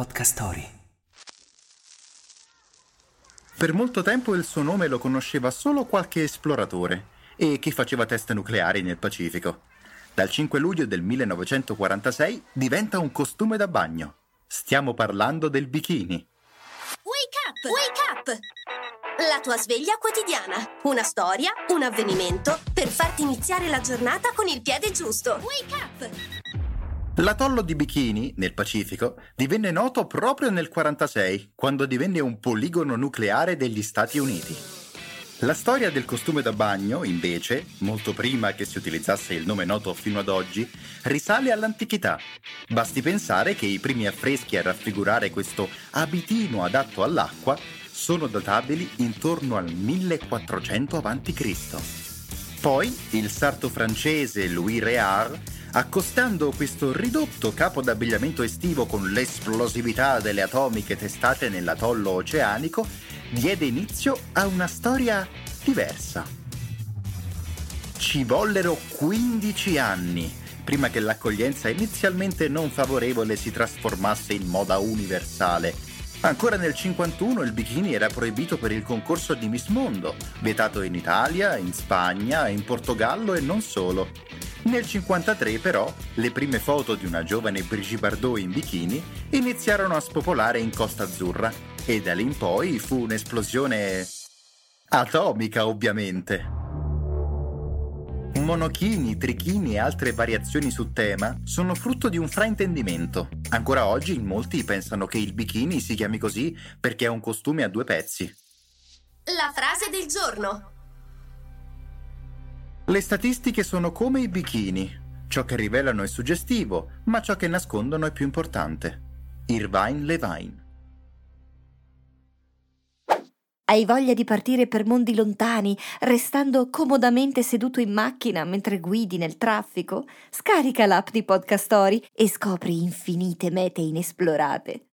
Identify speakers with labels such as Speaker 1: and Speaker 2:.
Speaker 1: Podcast Story.
Speaker 2: Per molto tempo il suo nome lo conosceva solo qualche esploratore e chi faceva test nucleari nel Pacifico. Dal 5 luglio del 1946 diventa un costume da bagno. Stiamo parlando del bikini.
Speaker 3: Wake up! Wake up! La tua sveglia quotidiana. Una storia, un avvenimento per farti iniziare la giornata con il piede giusto. Wake up!
Speaker 2: L'atollo di Bikini, nel Pacifico, divenne noto proprio nel 1946, quando divenne un poligono nucleare degli Stati Uniti. La storia del costume da bagno, invece, molto prima che si utilizzasse il nome noto fino ad oggi, risale all'antichità. Basti pensare che i primi affreschi a raffigurare questo abitino adatto all'acqua sono databili intorno al 1400 a.C. Poi il sarto francese Louis Réard accostando questo ridotto capo d'abbigliamento estivo con l'esplosività delle atomiche testate nell'atollo oceanico, diede inizio a una storia diversa. Ci vollero 15 anni prima che l'accoglienza inizialmente non favorevole si trasformasse in moda universale. Ancora nel 51 il bikini era proibito per il concorso di Miss Mondo, vietato in Italia, in Spagna, in Portogallo e non solo. Nel 53 però le prime foto di una giovane Brigitte Bardot in bikini iniziarono a spopolare in Costa Azzurra e da lì in poi fu un'esplosione atomica ovviamente. Monochini, trichini e altre variazioni su tema sono frutto di un fraintendimento. Ancora oggi in molti pensano che il bikini si chiami così perché è un costume a due pezzi.
Speaker 3: La frase del giorno.
Speaker 2: Le statistiche sono come i bikini. Ciò che rivelano è suggestivo, ma ciò che nascondono è più importante. Irvine Levine.
Speaker 4: Hai voglia di partire per mondi lontani, restando comodamente seduto in macchina mentre guidi nel traffico? Scarica l'app di Podcast Story e scopri infinite mete inesplorate.